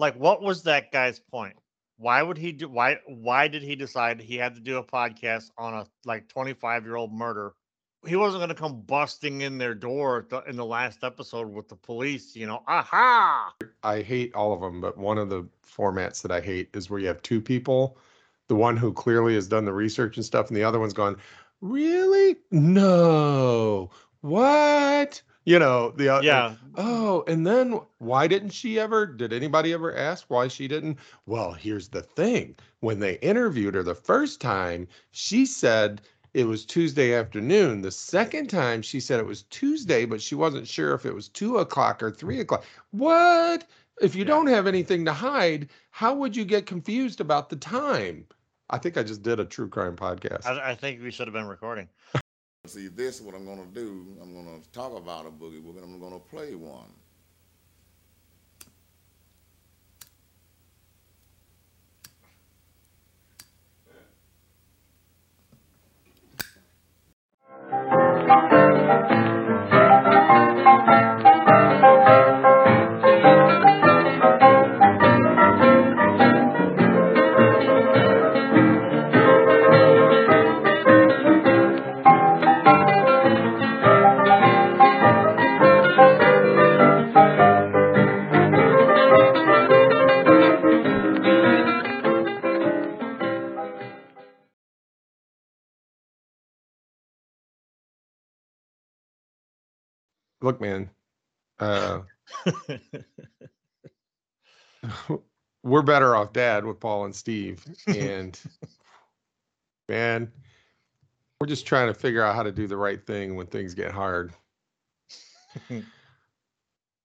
like what was that guy's point? Why would he do why why did he decide he had to do a podcast on a like 25 year old murder? He wasn't going to come busting in their door in the last episode with the police, you know. Aha! I hate all of them, but one of the formats that I hate is where you have two people, the one who clearly has done the research and stuff, and the other one's gone, "Really? No. What? You know, the uh, yeah. Oh, and then why didn't she ever? Did anybody ever ask why she didn't? Well, here's the thing. When they interviewed her the first time, she said it was Tuesday afternoon. The second time, she said it was Tuesday, but she wasn't sure if it was two o'clock or three o'clock. What? If you yeah. don't have anything to hide, how would you get confused about the time? I think I just did a true crime podcast. I, I think we should have been recording. See, this is what I'm going to do. I'm going to talk about a boogie woogie. I'm going to play one. Look, man, uh, we're better off dad with Paul and Steve. And man, we're just trying to figure out how to do the right thing when things get hard.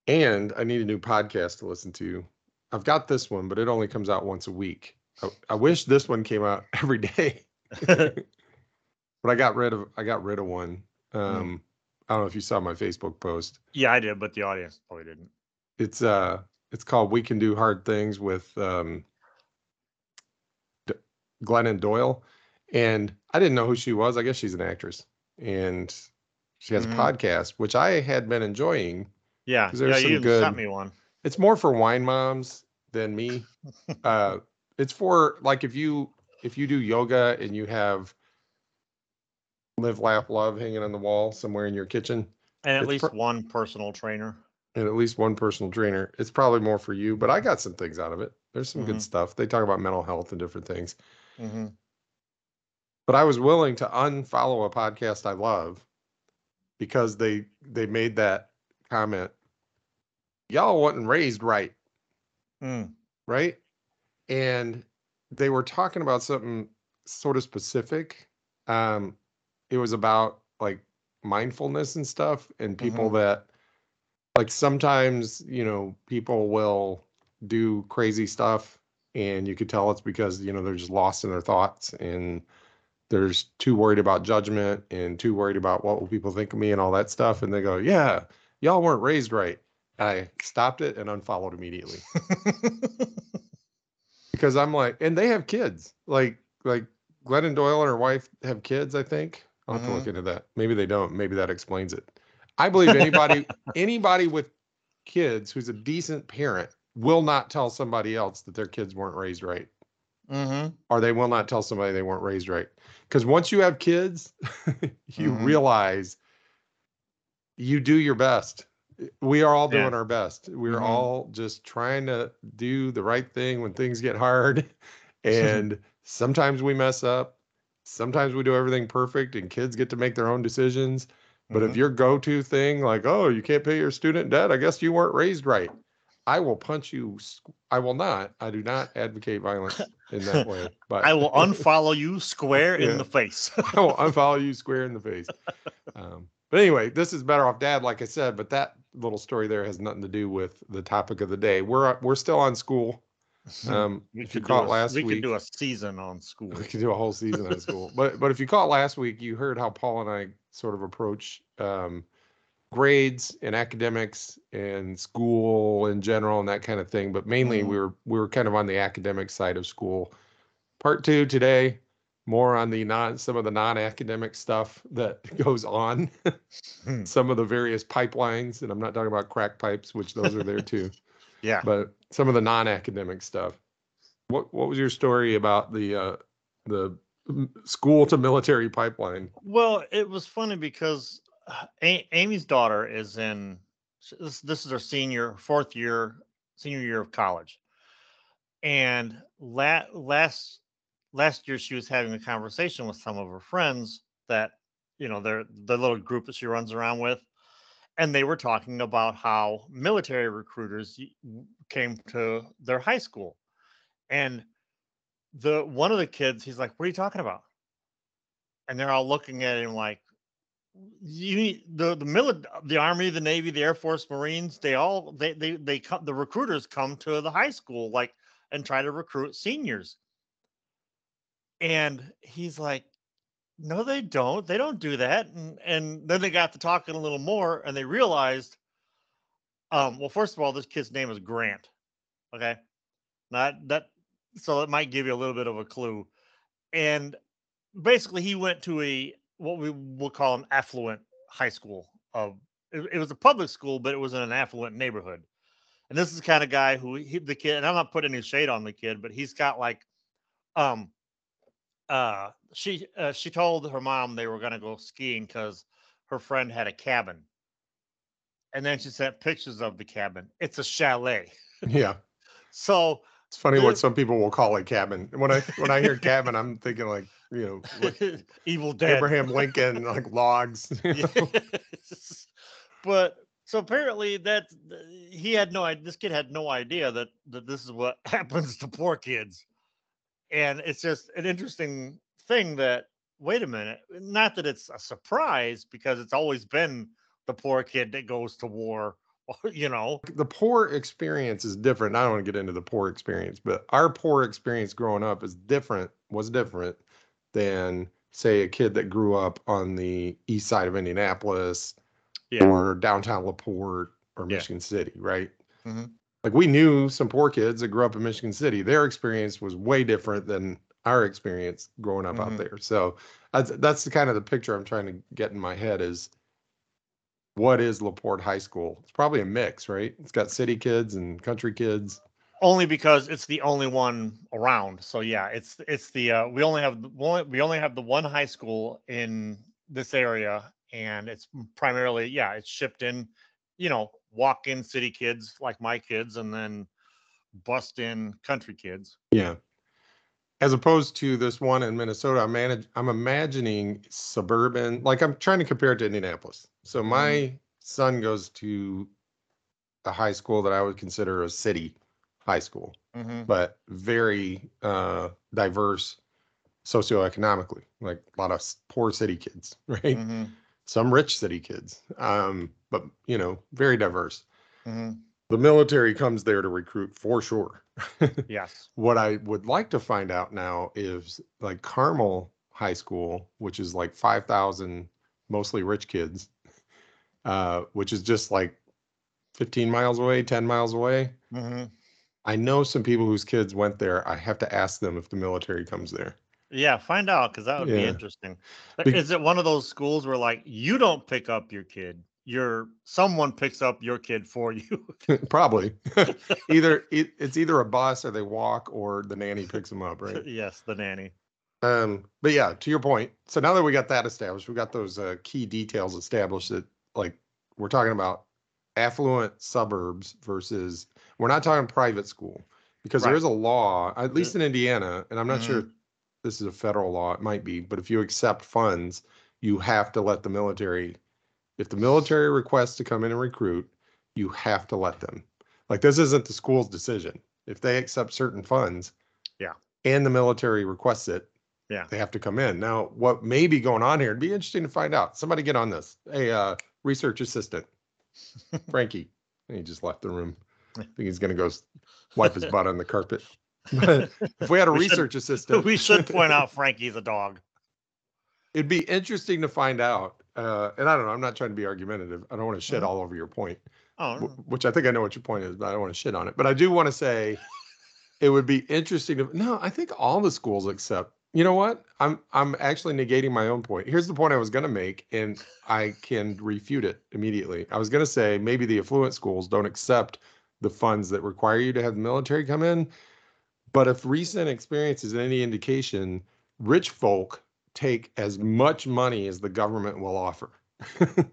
and I need a new podcast to listen to. I've got this one, but it only comes out once a week. I, I wish this one came out every day. but I got rid of I got rid of one. Hmm. Um, I don't know if you saw my Facebook post. Yeah, I did, but the audience probably didn't. It's uh, it's called "We Can Do Hard Things" with um, D- Glennon Doyle, and I didn't know who she was. I guess she's an actress, and she has mm-hmm. a podcast, which I had been enjoying. Yeah, yeah, you good, sent me one. It's more for wine moms than me. uh, it's for like if you if you do yoga and you have live, laugh, love hanging on the wall somewhere in your kitchen. And at it's least one personal trainer. And at least one personal trainer. It's probably more for you, but I got some things out of it. There's some mm-hmm. good stuff. They talk about mental health and different things. Mm-hmm. But I was willing to unfollow a podcast I love because they they made that comment. Y'all wasn't raised right. Mm. Right? And they were talking about something sort of specific. Um, it was about like mindfulness and stuff and people mm-hmm. that like sometimes you know people will do crazy stuff and you could tell it's because you know they're just lost in their thoughts and there's too worried about judgment and too worried about what will people think of me? and all that stuff and they go yeah y'all weren't raised right. I stopped it and unfollowed immediately. Because i'm like and they have kids like like glennon doyle and her wife have kids i think I'll have to look mm-hmm. into that. Maybe they don't. Maybe that explains it. I believe anybody anybody with kids who's a decent parent will not tell somebody else that their kids weren't raised right. Mm-hmm. Or they will not tell somebody they weren't raised right. Because once you have kids, you mm-hmm. realize you do your best. We are all doing yeah. our best. We're mm-hmm. all just trying to do the right thing when things get hard. And sometimes we mess up sometimes we do everything perfect and kids get to make their own decisions. But mm-hmm. if your go to thing, like, oh, you can't pay your student debt, I guess you weren't raised right. I will punch you. I will not. I do not advocate violence in that way. But I will unfollow you square yeah. in the face. I will unfollow you square in the face. Um, but anyway, this is better off dad, like I said. But that little story there has nothing to do with the topic of the day. We're we're still on school. Um, if you caught a, last we week, we could do a season on school. We could do a whole season on school. But but if you caught last week, you heard how Paul and I sort of approach um, grades and academics and school in general and that kind of thing. But mainly, mm-hmm. we were we were kind of on the academic side of school. Part two today, more on the non some of the non-academic stuff that goes on, hmm. some of the various pipelines, and I'm not talking about crack pipes, which those are there too. Yeah. but some of the non-academic stuff. What what was your story about the uh, the school to military pipeline? Well, it was funny because uh, A- Amy's daughter is in this. This is her senior, fourth year, senior year of college, and la- last last year she was having a conversation with some of her friends that you know they're the little group that she runs around with, and they were talking about how military recruiters came to their high school, and the one of the kids he's like, "What are you talking about?" and they're all looking at him like you need- the the mili- the army the navy the air force marines they all they they they come the recruiters come to the high school like and try to recruit seniors and he's like no they don't. They don't do that and and then they got to talking a little more and they realized um well first of all this kid's name is grant okay? Not that so it might give you a little bit of a clue. And basically he went to a what we will call an affluent high school of it, it was a public school but it was in an affluent neighborhood. And this is the kind of guy who he, the kid and i'm not putting any shade on the kid but he's got like um uh she uh, she told her mom they were going to go skiing because her friend had a cabin and then she sent pictures of the cabin it's a chalet Yeah, so it's funny what some people will call a cabin. When I when I hear cabin, I'm thinking like you know like evil dead Abraham Lincoln, like logs. Yes. but so apparently that he had no idea this kid had no idea that that this is what happens to poor kids and it's just an interesting thing that wait a minute not that it's a surprise because it's always been the poor kid that goes to war you know the poor experience is different. I don't want to get into the poor experience, but our poor experience growing up is different, was different than say a kid that grew up on the east side of Indianapolis Yeah. or downtown LaPorte or Yeah. Michigan City, right? Mhm. Like we knew some poor kids that grew up in Michigan City. Their experience was way different than our experience growing up Mhm. out there. So that's that's the kind of the picture I'm trying to get in my head is what is LaPorte High School? It's probably a mix, right? It's got city kids and country kids. only because it's the only one around. So yeah, it's it's the uh, we only have we only have the one high school in this area, and it's primarily yeah it's shipped in, you know, walk in city kids like my kids, and then bust in country kids. Yeah. As opposed to this one in Minnesota, I'm manage I'm imagining suburban, like I'm trying to compare it to Indianapolis. So my son goes to a high school that I would consider a city high school, Mm-hmm. but very uh diverse socioeconomically, like a lot of poor city kids, right? Mm-hmm. Some rich city kids. Um, but you know, very diverse. Mm-hmm. The military comes there to recruit for sure. Yes. what I would like to find out now is like Carmel High School, which is like 5,000 mostly rich kids, uh, which is just like 15 miles away, 10 miles away. Mm-hmm. I know some people whose kids went there. I have to ask them if the military comes there. Yeah, find out because that would be interesting. Bec- Is it one of those schools where like you don't pick up your kid, your someone picks up your kid for you? Probably. either it, it's either a bus or they walk or the nanny picks them up, right? yes, the nanny. Um, but yeah, to your point. So now that we got that established, we got those uh, key details established that like we're talking about affluent suburbs versus we're not talking private school because there Right. is a law, at least in Indiana, and I'm not sure Mhm. if this is a federal law, it might be, but if you accept funds, you have to let the military, if the military requests to come in and recruit, you have to let them. Like this isn't the school's decision. If they accept certain funds, Yeah. and the military requests it, Yeah. they have to come in. Now, what may be going on here, it'd be interesting to find out. Somebody get on this. Hey, uh, research assistant, Frankie. And he just left the room. I think he's gonna go wipe his butt on the carpet. If we had a We should- research assistant, we should point out Frankie's a dog. it'd be interesting to find out. Uh, and I don't know. I'm not trying to be argumentative. I don't want to shit Mhm. all over your point, Oh, wh- which I think I know what your point is, but I don't want to shit on it. But I do want to say it would be interesting to no, I think all the schools accept. You know what? I'm I'm actually negating my own point. Here's the point I was going to make, and I can refute it immediately. I was going to say maybe the affluent schools don't accept the funds that require you to have the military come in. But if recent experience is any indication, rich folk take as much money as the government will offer. Uh,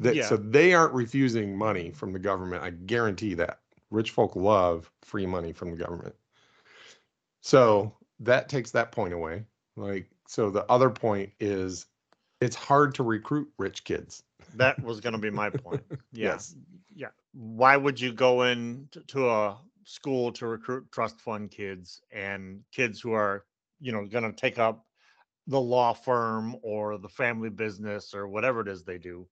that, yeah. So they aren't refusing money from the government. I guarantee that. Rich folk love free money from the government. So that takes that point away. Like, so the other point is it's hard to recruit rich kids. that was going to be my point. Yeah. Yes. Yeah. Why would you go in to a school to recruit trust fund kids and kids who are, you know, going to take up the law firm or the family business or whatever it is they do?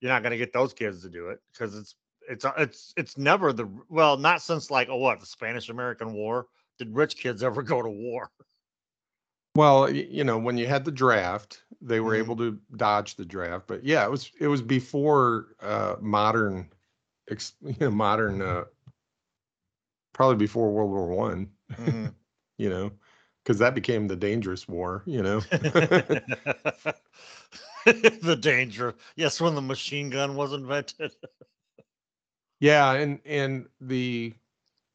You're not going to get those kids to do it because it's it's it's it's never the well, not since like oh what the Spanish American War did rich kids ever go to war? Well, you know, when you had the draft, they were Mhm. able to dodge the draft. But yeah, it was it was before uh modern ex, you know, modern uh probably before World War One, Mhm. you know, because that became the dangerous war, you know. the danger. Yes, when the machine gun was invented. Yeah, and and the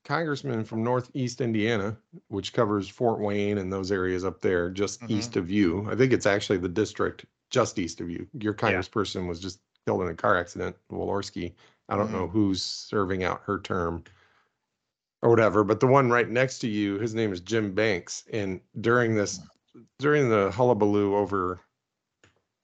congressman from Northeast Indiana, which covers Fort Wayne and those areas up there, just Mhm. east of you. I think it's actually the district just east of you. Your congressperson was just killed in a car accident, Walorski. I don't know who's serving out her term or whatever, but the one right next to you, his name is Jim Banks. And during this, during the hullabaloo over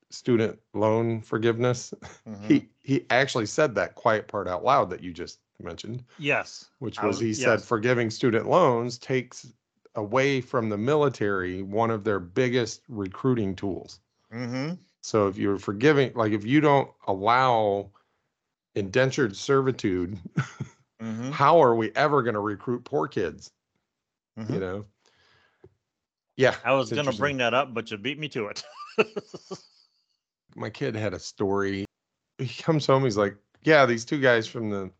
student loan forgiveness, Mhm. he he actually said that quiet part out loud that you just mentioned, yes. which was was- he said forgiving student loans takes away from the military one of their biggest recruiting tools. hmm So if you're forgiving, like if you don't allow indentured servitude, hmm how are we ever going to recruit poor kids? Mhm. You know? Yeah. I was gonna bring that up, but you beat me to it. my kid had a story. He comes home, he's like, Yeah, these two guys from the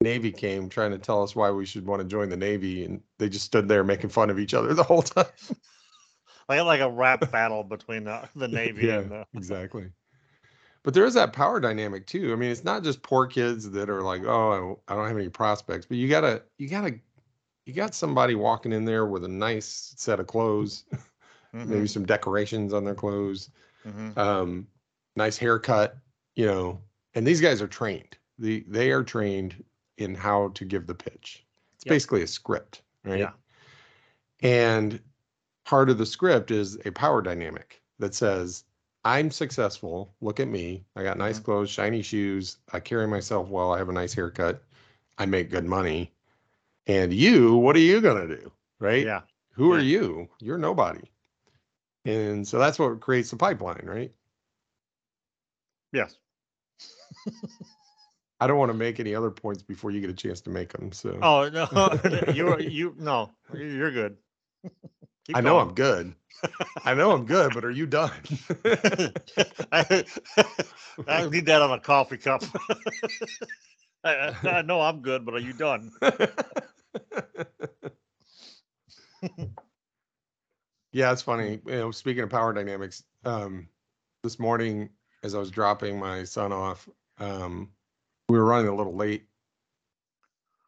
Navy came trying to tell us why we should want to join the Navy. And they just stood there making fun of each other the whole time. like like a rap battle between the, the Navy yeah, and the exactly. But there is that power dynamic too. I mean, it's not just poor kids that are like, oh, I don't have any prospects, but you gotta, you gotta, you got somebody walking in there with a nice set of clothes, maybe some decorations on their clothes, Mhm. um, nice haircut, you know, and these guys are trained. The they are trained in how to give the pitch. It's Yep. basically a script, right? Yeah. And part of the script is a power dynamic that says, I'm successful. Look at me. I got nice clothes, shiny shoes. I carry myself well. I have a nice haircut. I make good money. And you, what are you going to do? Right? yeah. Who are you? You're nobody. And so that's what creates the pipeline, right? Yes. I don't want to make any other points before you get a chance to make them. So Oh no, you you no, you're good. Keep I know going. I'm good. I know I'm good, but are you done? I, I need that on a coffee cup. I, I- know I'm good, but are you done? yeah, it's funny. You know, speaking of power dynamics, um, this morning as I was dropping my son off, um, we were running a little late.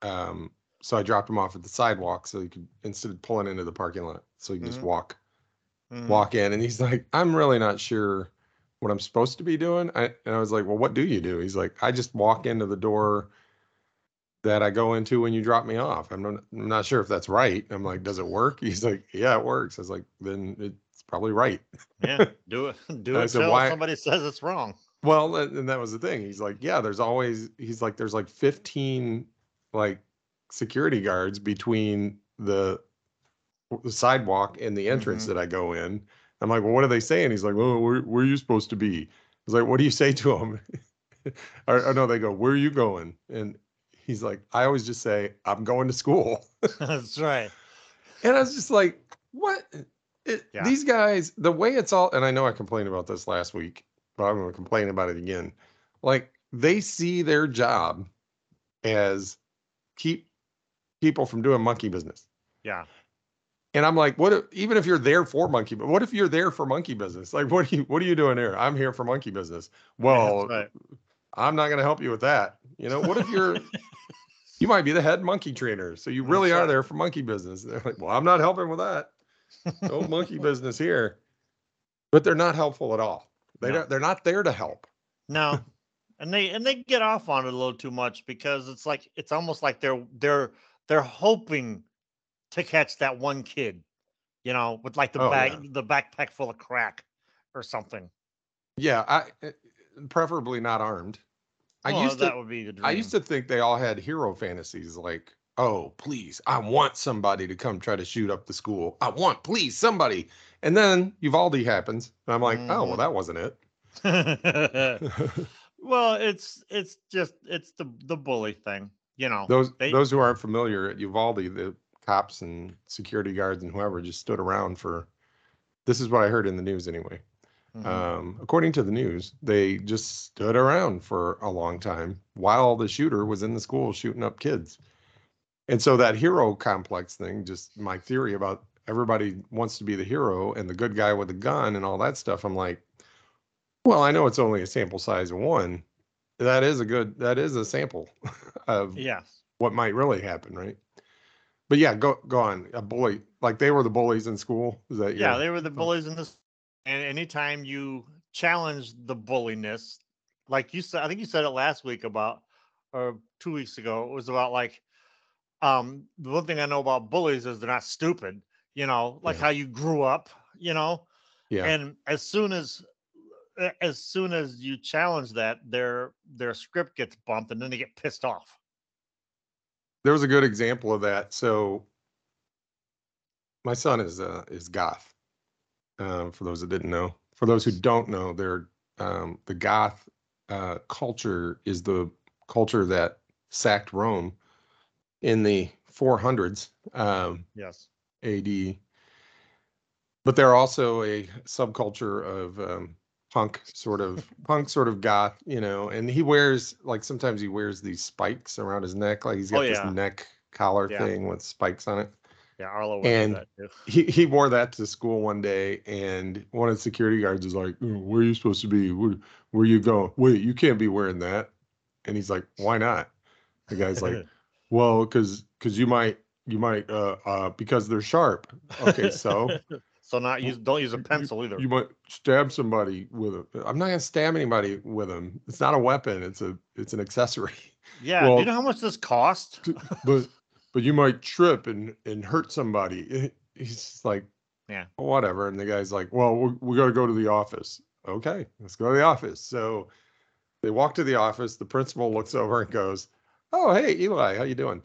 Um, so I dropped him off at the sidewalk so he could instead of pulling into the parking lot, so he could just Mhm. walk Mhm. walk in and he's like, I'm really not sure what I'm supposed to be doing. I, and I was like, Well, what do you do? He's like, I just walk into the door that I go into when you drop me off. I'm not, I'm not sure if that's right. I'm like, Does it work? He's like, Yeah, it works. I was like, Then it's probably right. Yeah, do it. Do it said, why- somebody says it's wrong. Well, and that was the thing. He's like, Yeah, there's always, he's like, There's like 15 like security guards between the, sidewalk and the entrance Mhm. that I go in. I'm like, well, what are they saying? He's like, oh, where, where are you supposed to be? I was like, what do you say to them? or, or no, they go, where are you going? And he's like, I always just say, I'm going to school. That's right. And I was just like, what? It, Yeah. These guys, the way it's all, and I know I complained about this last week, but I'm going to complain about it again. Like they see their job as keep people from doing monkey business. Yeah. And I'm like, what? If, even if you're there for monkey, but what if you're there for monkey business? Like, what are you, what are you doing here? I'm here for monkey business. Well, right. I'm not going to help you with that. You know, what if you're, you might be the head monkey trainer. So you really That's are right. there for monkey business. They're like, well, I'm not helping with that. No monkey business here. But they're not helpful at all. They No. don't, they're not there to help. No. And they and they get off on it a little too much because it's like it's almost like they're they're they're hoping to catch that one kid, you know, with like the Oh, bag yeah. the backpack full of crack or something. Yeah. I, eh, preferably not armed. I Well, used that to, would be the dream. I used to think they all had hero fantasies like, oh, please, I want somebody to come try to shoot up the school. I want, please, somebody. And then Uvalde happens. And I'm like, oh, well, Mhm. that wasn't it. well, it's it's just it's the the bully thing, you know. those they- those who aren't familiar at Uvalde, the cops and security guards and whoever just stood around for. This is what I heard in the news anyway. Mhm. Um, according to the news, they just stood around for a long time while the shooter was in the school shooting up kids. And so that hero complex thing, just my theory about everybody wants to be the hero and the good guy with the gun and all that stuff. I'm like, well, I know it's only a sample size of one. That is a good, that is a sample of yes. what might really happen, right? But yeah, go go on. A bully, like they were the bullies in school. Is that Yeah, your- they were the bullies in this. And anytime you challenge the bulliness, like you said, I think you said it last week about, or two weeks ago, it was about like, um, the one thing I know about bullies is they're not stupid, you know, like Yeah. how you grew up, you know, yeah, and as soon as, as soon as you challenge that, their their script gets bumped, and then they get pissed off. there was a good example of that. So my son is uh, is goth. Um, for those that didn't know, for those who don't know, they're um, the goth uh, culture is the culture that sacked Rome in the 400s um, Yes. AD. But they're also a subculture of um, punk, sort of punk, sort of goth, you know. And he wears like sometimes he wears these spikes around his neck, like he's got Oh, this neck collar Yeah. thing with spikes on it. Yeah, Arlo And that too. He he wore that to school one day, and one of the security guards was like, "Mm, "Where are you supposed to be? Where where you going? Wait, you can't be wearing that." And he's like, "Why not?" The guy's like, "Well, because because you might you might uh uh because they're sharp." Okay, so so not use don't use a pencil either. you might stab somebody with a. I'm not gonna stab anybody with them. It's not a weapon. It's a it's an accessory. yeah, do you know how much this cost? but but you might trip and and hurt somebody. He's like, Yeah. whatever. And the guy's like, well, we, we got to go to the office. Okay, let's go to the office. So they walk to the office. The principal looks over and goes, oh hey Eli, how you doing?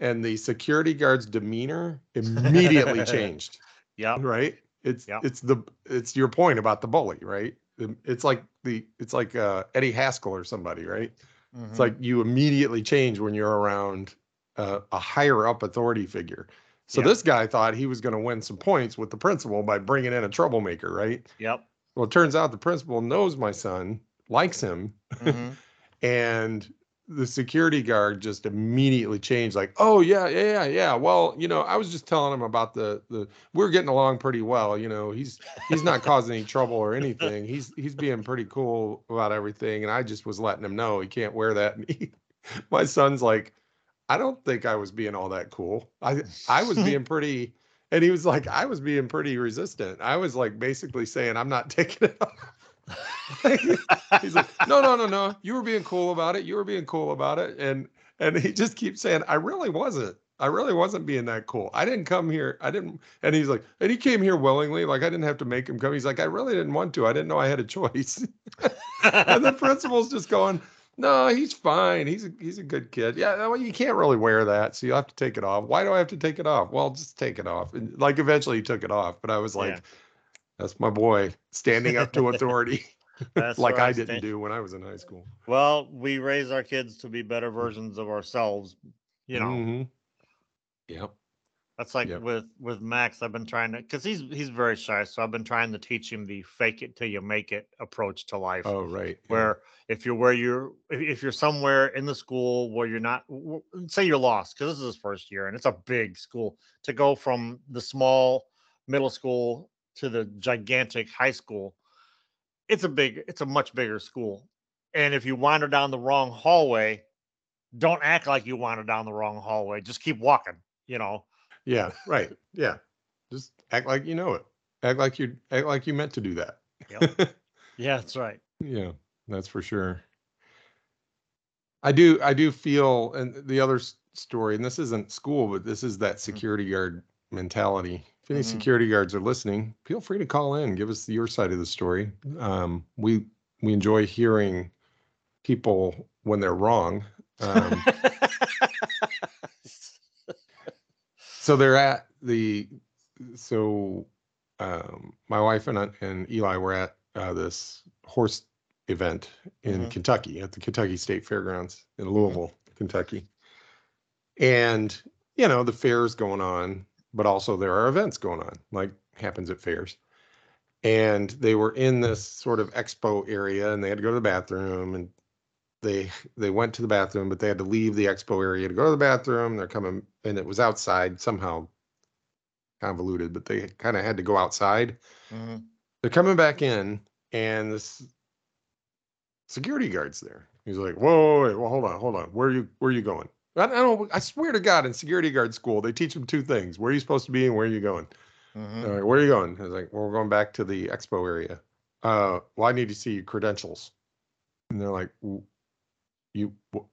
And the security guard's demeanor immediately changed. Yeah. Right? It's Yep. it's the it's your point about the bully, right? It's like the it's like uh, Eddie Haskell or somebody, right? It's Mhm. like you immediately change when you're around uh, a higher up authority figure. So Yeah. this guy thought he was going to win some points with the principal by bringing in a troublemaker, right? Yep. Well, it turns out the principal knows my son, likes him, mhm. and the security guard just immediately changed like oh yeah yeah yeah yeah. Well you know i was just telling him about the the we're getting along pretty well you know he's he's not causing any trouble or anything. He's he's being pretty cool about everything and i just was letting him know he can't wear that. And he, my son's like i don't think i was being all that cool. I i was being pretty and he was like i was being pretty resistant. I was like basically saying i'm not taking it off He's like, no, no, no, no. You were being cool about it. You were being cool about it. And and he just keeps saying, I really wasn't. I really wasn't being that cool. I didn't come here. I didn't. And he's like, and he came here willingly. Like I didn't have to make him come. He's like, I really didn't want to. I didn't know I had a choice. and the principal's just going, no, he's fine. He's a he's a good kid. Yeah, well, you can't really wear that, so you have to take it off. Why do I have to take it off? Well, just take it off. And like eventually he took it off. But I was like, Yeah. That's my boy standing up to authority That's like I didn't stand. do when I was in high school. Well, we raise our kids to be better versions of ourselves. You know, Mhm. Yep. that's like Yep. with with Max. I've been trying to because he's he's very shy, so I've been trying to teach him the fake it till you make it approach to life. Oh, right. yeah. where if you're where you're if, you're somewhere in the school where you're not say you're lost because this is his first year and it's a big school to go from the small middle school to the gigantic high school it's a big it's a much bigger school And if you wander down the wrong hallway, don't act like you wander down the wrong hallway. Just keep walking. You know. Yeah, right. Yeah. Just act like you know it. Act like you act like you meant to do that. Yeah, that's right. Yeah, that's for sure. I do I do feel and the other story and this isn't school but this is that mm-hmm. security guard mentality. If any Mhm. security guards are listening, feel free to call in, give us your side of the story. Um, we we enjoy hearing people when they're wrong. Um, so they're at the so um my wife and I- and Eli were at uh, this horse event in Mhm. Kentucky at the Kentucky State Fairgrounds in Louisville, Kentucky. And you know, the fair is going on, but also there are events going on, like happens at fairs. And they were in this sort of expo area and they had to go to the bathroom and they they went to the bathroom, but they had to leave the expo area to go to the bathroom. They're coming and it was outside somehow convoluted, but they kind of had to go outside. Mhm. They're coming back in, and this security guard's there. He's like, "Whoa, whoa, wait, well, hold on, hold on. Where are you? Where are you going?" I, I don't. I swear to God, in security guard school, they teach them two things: where are you supposed to be, and where are you going. Mhm. Like, where are you going? I was like, "Well, we're going back to the expo area." Uh, well, I need to see your credentials. And they're like, "You wh-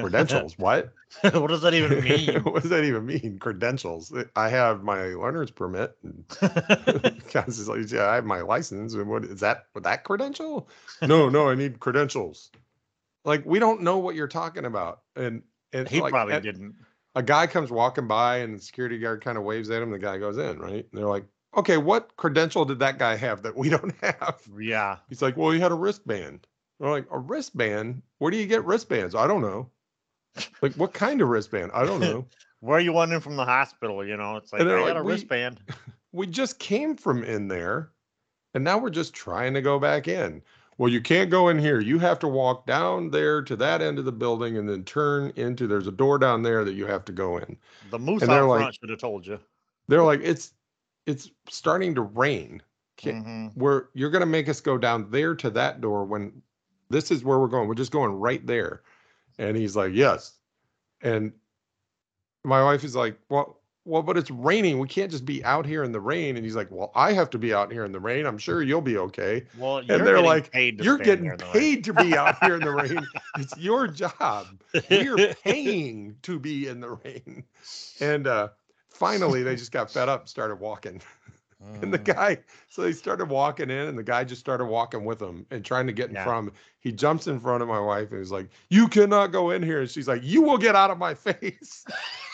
credentials? what? what does that even mean? what does that even mean? Credentials? I have my learner's permit." And is like, yeah, I have my license. And what is that? With that credential? No, no, I need credentials. Like we don't know what you're talking about, and he like, probably and didn't. A guy comes walking by, and the security guard kind of waves at him. The guy goes in, right? And they're like, okay, what credential did that guy have that we don't have? Yeah. He's like, well, he had a wristband. We're like, a wristband? Where do you get wristbands? I don't know. Like, what kind of wristband? I don't know. Where are you wandering from the hospital? You know, it's like I they're got a "We- wristband. we just came from in there and now we're just trying to go back in. Well, you can't go in here. You have to walk down there to that end of the building and then turn into there's a door down there that you have to go in. The moose and they're out like- front should have told you. They're like it's it's starting to rain. Mhm. We're you're going to make us go down there to that door when this is where we're going. We're just going right there. And he's like, "Yes." And my wife is like, "Well, well, but it's raining. We can't just be out here in the rain." And he's like, "Well, I have to be out here in the rain. I'm sure you'll be okay." Well, you're they're like, You're getting there in the rain." paid to be out here in the rain. It's your job. We're paying to be in the rain. And uh finally they just got fed up and started walking. And the Mhm. guy, so he started walking in, and the guy just started walking with him and trying to get in Yeah. front. of him. He jumps in front of my wife and he's like, "You cannot go in here." And she's like, "You will get out of my face."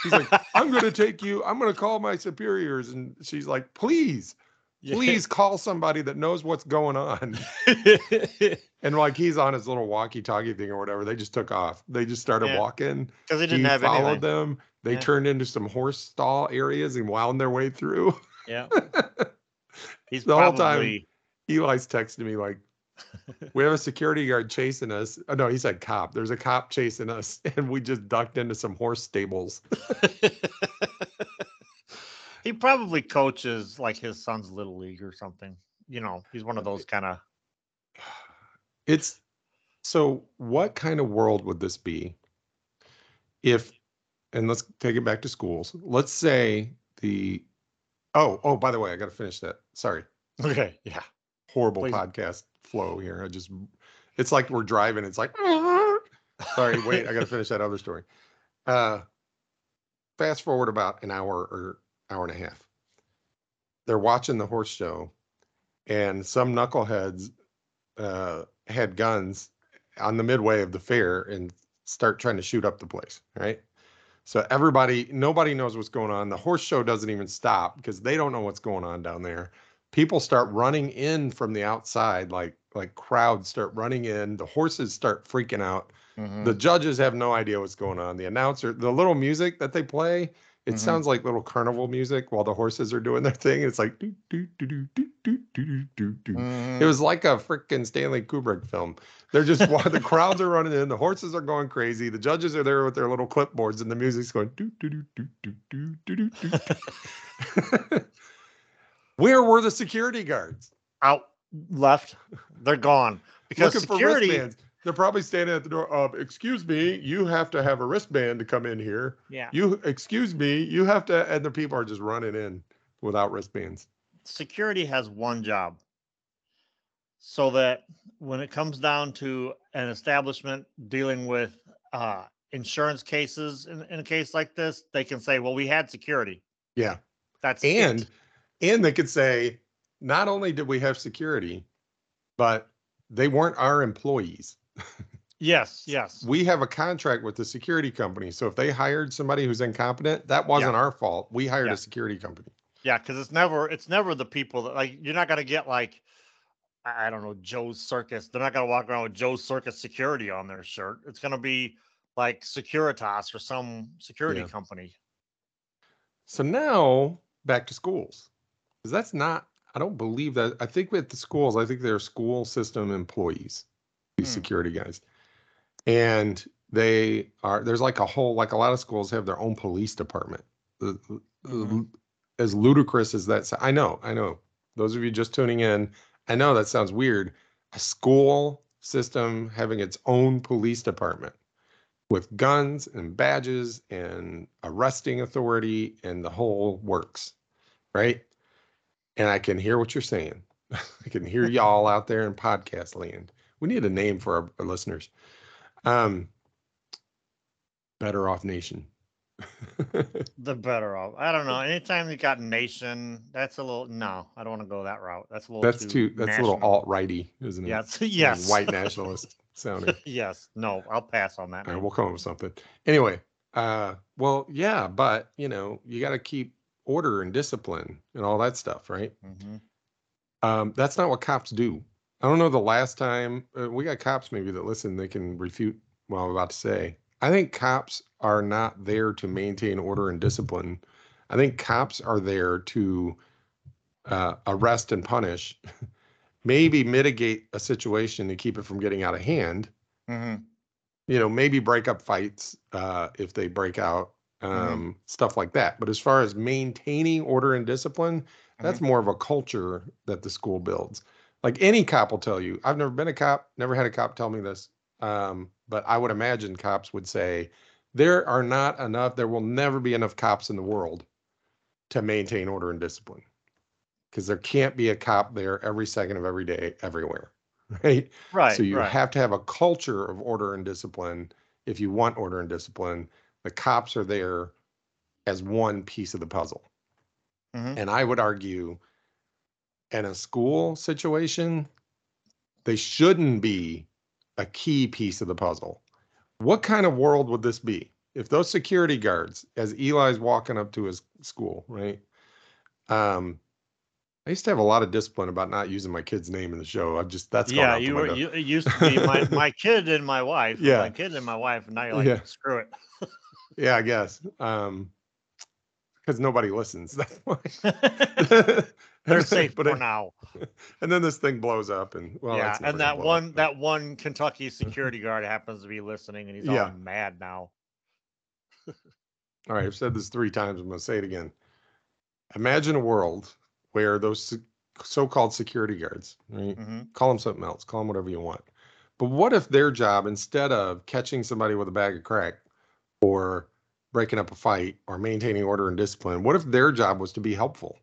He's like, "I'm going to take you. I'm going to call my superiors." And she's like, "Please, Yeah. please call somebody that knows what's going on." And like he's on his little walkie-talkie thing or whatever. They just took off. They just started Yeah. walking. Because they He didn't have followed anything. them. They Yeah. turned into some horse stall areas and wound their way through. Yeah. He's The whole time- Eli's texting me like, "We have a security guard chasing us." Oh, no, he said cop. There's a cop chasing us, and we just ducked into some horse stables. he probably coaches like his son's little league or something. You know, he's one of those kind of It's so. What kind of world would this be if? And let's take it back to schools. Let's say the. Oh, oh. By the way, I got to finish that. Sorry. okay. Yeah. horrible Please. podcast flow here. I just, it's like we're driving. It's like, sorry, wait, I got to finish that other story. Uh, fast forward about an hour or hour and a half. They're watching the horse show, and some knuckleheads uh, had guns on the midway of the fair and start trying to shoot up the place. Right. So everybody, nobody knows what's going on. The horse show doesn't even stop because they don't know what's going on down there people start running in from the outside like like crowds start running in the horses start freaking out Mhm. the judges have no idea what's going on the announcer the little music that they play it Mhm. sounds like little carnival music while the horses are doing their thing it's like doo, doo, doo, doo, doo, doo, doo, doo, doo. Mhm. it was like a freaking stanley kubrick film they're just the crowds are running in the horses are going crazy the judges are there with their little clipboards and the music's going doo, doo, doo, doo, doo, doo, doo, doo, doo. where were the security guards out left. They're gone because looking security. For wristbands. they're probably standing at the door. Uh, excuse me, you have to have a wristband to come in here. Yeah. You excuse me, you have to, and the people are just running in without wristbands. Security has one job. So that when it comes down to an establishment dealing with uh, insurance cases in, in a case like this, they can say, well, we had security. Yeah. That's And it. and they could say, not only did we have security, but they weren't our employees. Yes, yes. We have a contract with the security company. So if they hired somebody who's incompetent, that wasn't our fault. We hired Yeah. a security company. Yeah, because it's never it's never the people that like you're not gonna get like I I don't know Joe's Circus. They're not gonna walk around with Joe's Circus security on their shirt. It's gonna be like Securitas or some security Yeah. company. So now back to schools. Because that's not, I don't believe that. I think with the schools, I think they're school system employees, these Hmm. security guys. And they are, there's like a whole, like a lot of schools have their own police department. Mhm. As ludicrous as that, I know, I know. Those of you just tuning in, I know that sounds weird. A school system having its own police department with guns and badges and arresting authority and the whole works, right? And I can hear what you're saying. I can hear y'all out there in podcast land. We need a name for our, our listeners. Um, Better Off Nation. The better off. I don't know. Anytime you got nation, that's a little no. I don't want to go that route. That's a little that's too. That's a little alt righty, isn't it? Yes, yes. White nationalist sounding. yes. No, I'll pass on that. All right, we'll come up with something. Anyway, uh, well, yeah, but you know, you got to keep order and discipline and all that stuff, right? Mhm. Um, that's not what cops do. I don't know the last time uh, we got cops maybe that listen, they can refute what I'm about to say. I think cops are not there to maintain order and discipline. I think cops are there to uh, arrest and punish, maybe mitigate a situation to keep it from getting out of hand. Mhm. You know, maybe break up fights uh, if they break out, Mm-hmm. um, stuff like that. But as far as maintaining order and discipline, that's more of a culture that the school builds. Like any cop will tell you, I've never been a cop, never had a cop tell me this. Um, but I would imagine cops would say there are not enough, there will never be enough cops in the world to maintain order and discipline. Because there can't be a cop there every second of every day, everywhere. Right. Right. so you right. have to have a culture of order and discipline if you want order and discipline. The cops are there as one piece of the puzzle. Mhm. And I would argue in a school situation, they shouldn't be a key piece of the puzzle. What kind of world would this be if those security guards, as Eli's walking up to his school, right? Um, I used to have a lot of discipline about not using my kid's name in the show. I just that's yeah, you were you it used to be my, my kid and my wife. Yeah. My kid and my wife, and now you're like, Yeah. screw it. Yeah, I guess. Um, because nobody listens. That's why. They're safe But for it- now. And then this thing blows up, and well, yeah, and that blow up, one that one Kentucky security guard happens to be listening, and he's Yeah. all mad now. All right, I've said this three times. I'm going to say it again. Imagine a world where those so-called security guards, right? hmm Call them something else. Call them whatever you want. But what if their job, instead of catching somebody with a bag of crack, or breaking up a fight, or maintaining order and discipline, what if their job was to be helpful?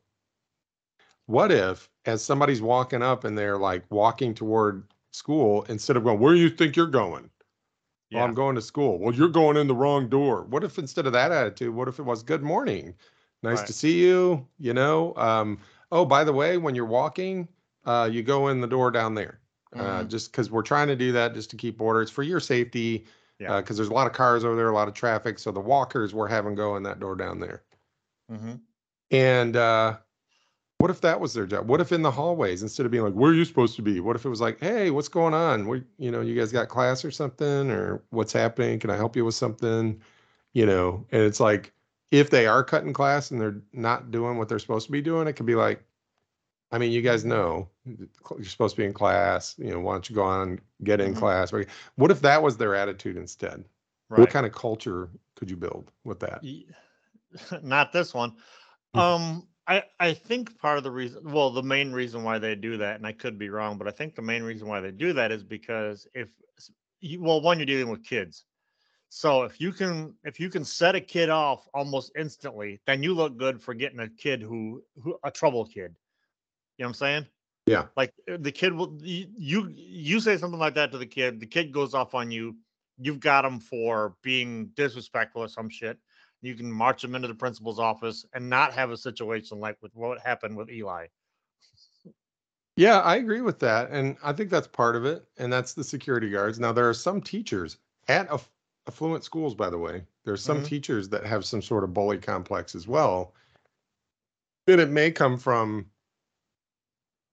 What if, as somebody's walking up and they're like walking toward school, instead of going, "Where do you think you're going?" Well, I'm going to school. Well, you're going in the wrong door. What if instead of that attitude, what if it was good morning? Nice Right. to see you. You know, um, oh, by the way, when you're walking, uh, you go in the door down there. Uh, Mhm. just because we're trying to do that just to keep order. It's for your safety. Yeah. Because there's a lot of cars over there, a lot of traffic. So the walkers we're having go in that door down there. hmm And uh, what if that was their job? What if in the hallways, instead of being like, "Where are you supposed to be?" What if it was like, "Hey, what's going on? We, you know, you guys got class or something, or what's happening? Can I help you with something?" You know, and it's like, if they are cutting class and they're not doing what they're supposed to be doing, it could be like, I mean, you guys know you're supposed to be in class. You know, why don't you go on get in Mhm. class? What if that was their attitude instead? Right. What kind of culture could you build with that? Not this one. Hmm. Um, I I think part of the reason, well, the main reason why they do that, and I could be wrong, but I think the main reason why they do that is because if you, well, one you're dealing with kids. So if you can if you can set a kid off almost instantly, then you look good for getting a kid who who a trouble kid. You know what I'm saying? Yeah. Like uh, the kid will you you, you say something like that to the kid, the kid goes off on you. You've got him for being disrespectful or some shit. You can march them into the principal's office and not have a situation like with what happened with Eli. Yeah, I agree with that. And I think that's part of it. And that's the security guards. Now, there are some teachers at aff- affluent schools, by the way, there's some Mhm. teachers that have some sort of bully complex as well. And it may come from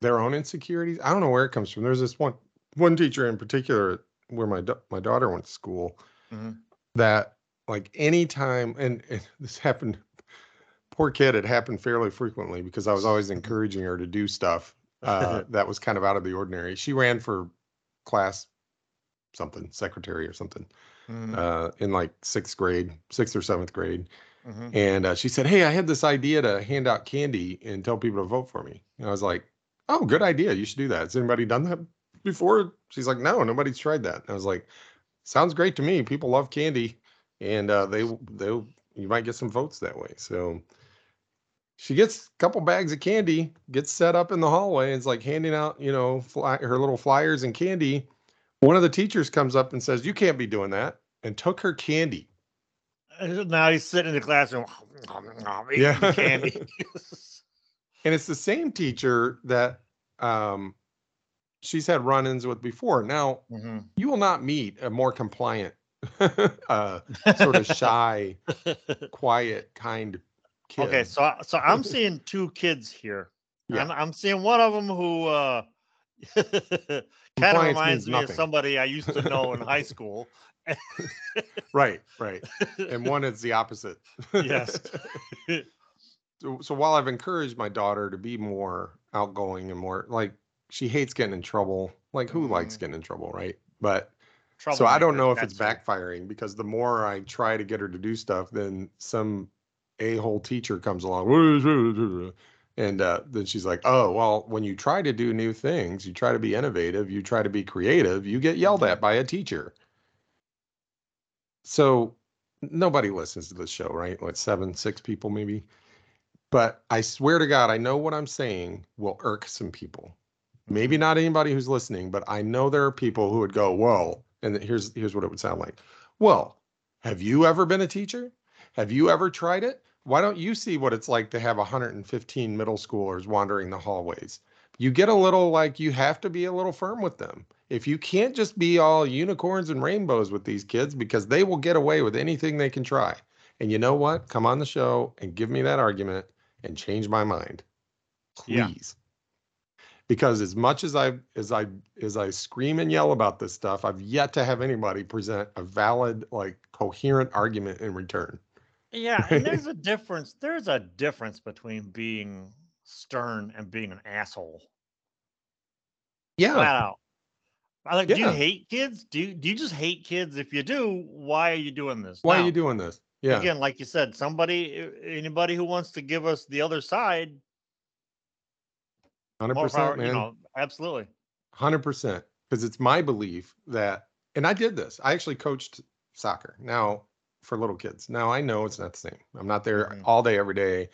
their own insecurities. I don't know where it comes from. There's this one one teacher in particular where my my daughter went to school Mhm. that like anytime and, and this happened poor kid it happened fairly frequently because I was always encouraging her to do stuff uh, that was kind of out of the ordinary. She ran for class something, secretary or something, Mhm, uh, in like sixth grade, sixth or seventh grade. mhm. And uh, she said, Hey, I had this idea to hand out candy and tell people to vote for me. And I was like, Oh, good idea. You should do that. Has anybody done that before? She's like, No, nobody's tried that. And I was like, Sounds great to me. People love candy and uh, they, they, you might get some votes that way. So, she gets a couple bags of candy, gets set up in the hallway, and is like handing out, you know, fly, her little flyers and candy. One of the teachers comes up and says, "You can't be doing that," and took her candy. And Now he's sitting in the classroom, eating Yeah. candy. And it's the same teacher that um, she's had run-ins with before. Now, Mhm. you will not meet a more compliant, uh, sort of shy, quiet, kind kid. Okay, so so I'm seeing two kids here. Yeah. I'm, I'm seeing one of them who uh, kind of reminds me of somebody I used to know in high school. right, right, and one is the opposite. Yes. so, so while I've encouraged my daughter to be more outgoing and more like she hates getting in trouble, like who likes Mhm. getting in trouble, right? But so I don't know if it's backfiring because the more I try to get her to do stuff, then some a hole teacher comes along, and uh, then she's like, "Oh, well, when you try to do new things, you try to be innovative, you try to be creative, you get yelled at by a teacher." So nobody listens to this show, right? Like seven, six people maybe. But I swear to God, I know what I'm saying will irk some people. Maybe not anybody who's listening, but I know there are people who would go, "Well," and here's here's what it would sound like. Well, have you ever been a teacher? Have you ever tried it? Why don't you see what it's like to have 115 middle schoolers wandering the hallways? You get a little like you have to be a little firm with them. If you can't just be all unicorns and rainbows with these kids because they will get away with anything they can try. And you know what? Come on the show and give me that argument and change my mind. Yeah. Because as much as I as I as I scream and yell about this stuff, I've yet to have anybody present a valid, like coherent argument in return. Yeah, and there's a difference. There's a difference between being stern and being an asshole. Yeah. Flat out. I like. Do you hate kids? Do you do you just hate kids? If you do, why are you doing this? Why are you doing this? Yeah. Again, like you said, somebody, anybody who wants to give us the other side, Hundred more power. percent, man. You know, absolutely. Hundred percent. Because it's my belief that, and I did this. I actually coached soccer now for little kids. Now I know it's not the same. I'm not there Mhm. all day every day,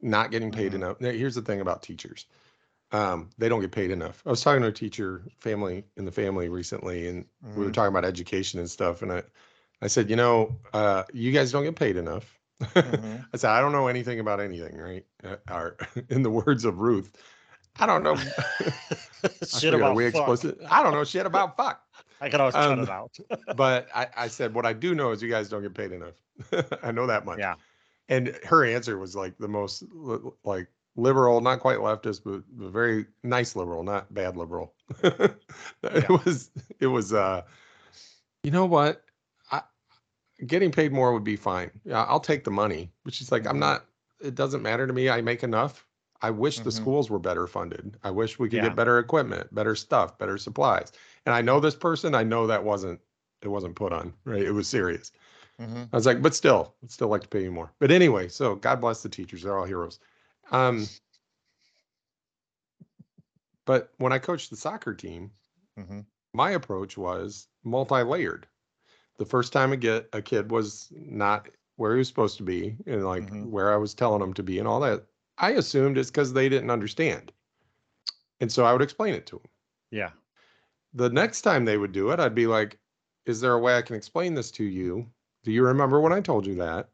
not getting paid Mhm. enough. Now, here's the thing about teachers. Um, they don't get paid enough. I was talking to a teacher family in the family recently, and we were Mhm. talking about education and stuff. And I, I said, you know, uh, you guys don't get paid enough. Mhm. I said, I don't know anything about anything, right? Uh, or in the words of Ruth, I don't know. I Shit about we? I don't know shit about fuck. I can always cut Um, it out. But I, I said, what I do know is you guys don't get paid enough. I know that much. Yeah. And her answer was like the most like liberal, not quite leftist, but, but very nice liberal, not bad liberal. it Yeah. was, it was, uh, you know what? I, getting paid more would be fine. Yeah, I'll take the money. But she's like, I'm Mhm. not, it doesn't matter to me. I make enough. I wish the Mhm. schools were better funded. I wish we could Yeah. get better equipment, better stuff, better supplies. And I know this person, I know that wasn't, it wasn't put on, right? It was serious. Mhm. I was like, but still, I'd still like to pay you more. But anyway, so God bless the teachers. They're all heroes. Um, but when I coached the soccer team, Mhm. my approach was multi-layered. The first time I get a kid was not where he was supposed to be and like Mhm. where I was telling him to be and all that. I assumed it's because they didn't understand. And so I would explain it to them. Yeah. The next time they would do it, I'd be like, Is there a way I can explain this to you? Do you remember when I told you that?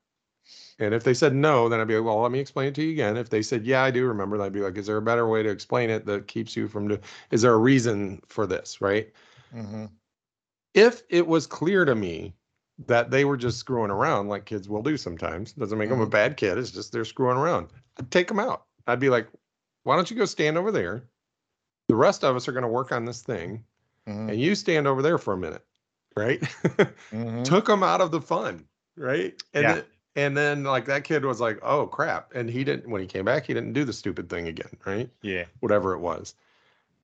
And if they said no, then I'd be like, Well, let me explain it to you again. If they said, Yeah, I do remember, then I'd be like, Is there a better way to explain it that keeps you from do is there a reason for this? Right. hmm If it was clear to me that they were just screwing around like kids will do sometimes, doesn't make them a bad kid. It's just they're screwing around. I'd take them out. I'd be like, Why don't you go stand over there? The rest of us are going to work on this thing hmm and you stand over there for a minute, right? hmm Took them out of the fun, right? And Yeah. then, and then like that kid was like, "Oh crap!" And he didn't. When he came back, he didn't do the stupid thing again, right? Yeah. Whatever it was.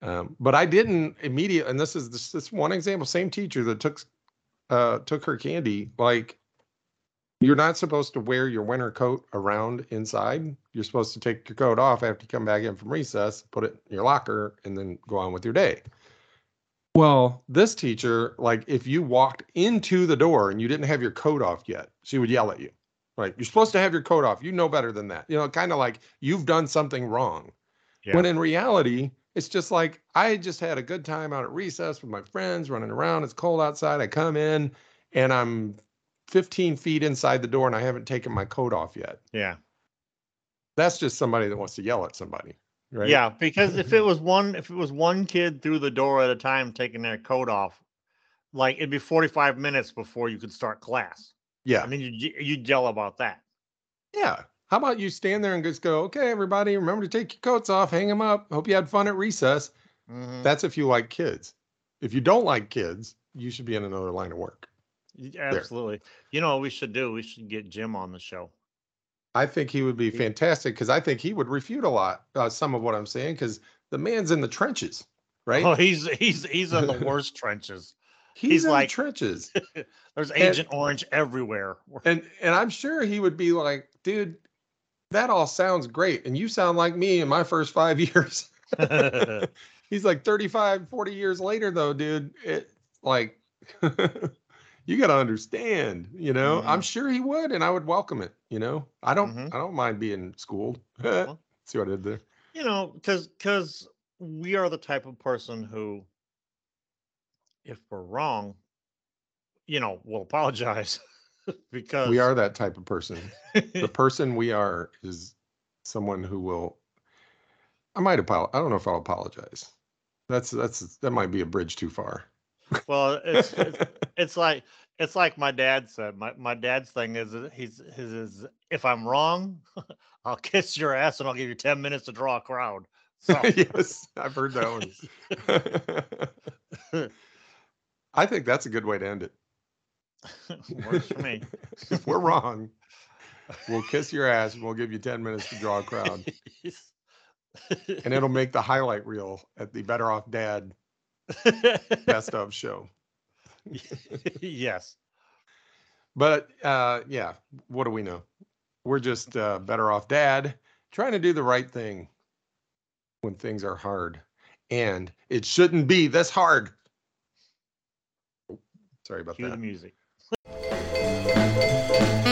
Um, but I didn't immediately. And this is this, this one example. Same teacher that took uh, took her candy. Like, you're not supposed to wear your winter coat around inside. You're supposed to take your coat off after you come back in from recess, put it in your locker, and then go on with your day. Well, this teacher, like if you walked into the door and you didn't have your coat off yet, she would yell at you. Like, you're supposed to have your coat off. You know better than that. You know, kind of like you've done something wrong. Yeah. When in reality, it's just like I just had a good time out at recess with my friends running around. It's cold outside. I come in and I'm 15 feet inside the door and I haven't taken my coat off yet. Yeah. That's just somebody that wants to yell at somebody. Right. Yeah. Because if it was one, if it was one kid through the door at a time taking their coat off, like it'd be 45 minutes before you could start class. Yeah. I mean, you you yell about that. Yeah. How about you stand there and just go, okay, everybody, remember to take your coats off, hang them up. Hope you had fun at recess. Mhm. That's if you like kids. If you don't like kids, you should be in another line of work. Absolutely. You know what we should do? We should get Jim on the show. I think he would be fantastic because I think he would refute a lot, uh, some of what I'm saying, because the man's in the trenches, right? Oh, he's he's he's in the worst trenches. he's, he's in like- the trenches. There's Agent Orange everywhere. and and I'm sure he would be like, dude, that all sounds great. And you sound like me in my first five years. He's like 35, 40 years later, though, dude. It like you gotta understand, you know. I'm Mhm. sure he would, and I would welcome it, you know. I don't Mhm. I don't mind being schooled. See what I did there? you know, because because we are the type of person who, if we're wrong, you know, we'll apologize because We are that type of person. the person we are is someone who will I might apologize. I don't know if I'll apologize. That's that's that might be a bridge too far. well, it's, it's it's like it's like my dad said. My my dad's thing is he's his is if I'm wrong, I'll kiss your ass and I'll give you ten minutes to draw a crowd. So yes, I've heard that one. I think that's a good way to end it. works for me. if we're wrong, we'll kiss your ass and we'll give you 10 minutes to draw a crowd. And it'll make the highlight reel at the Better Off Dad Best of show. yes. But uh, yeah, what do we know? We're just uh, better off dad trying to do the right thing when things are hard. And it shouldn't be this hard. Oh, Sorry about Cue the that. music. Música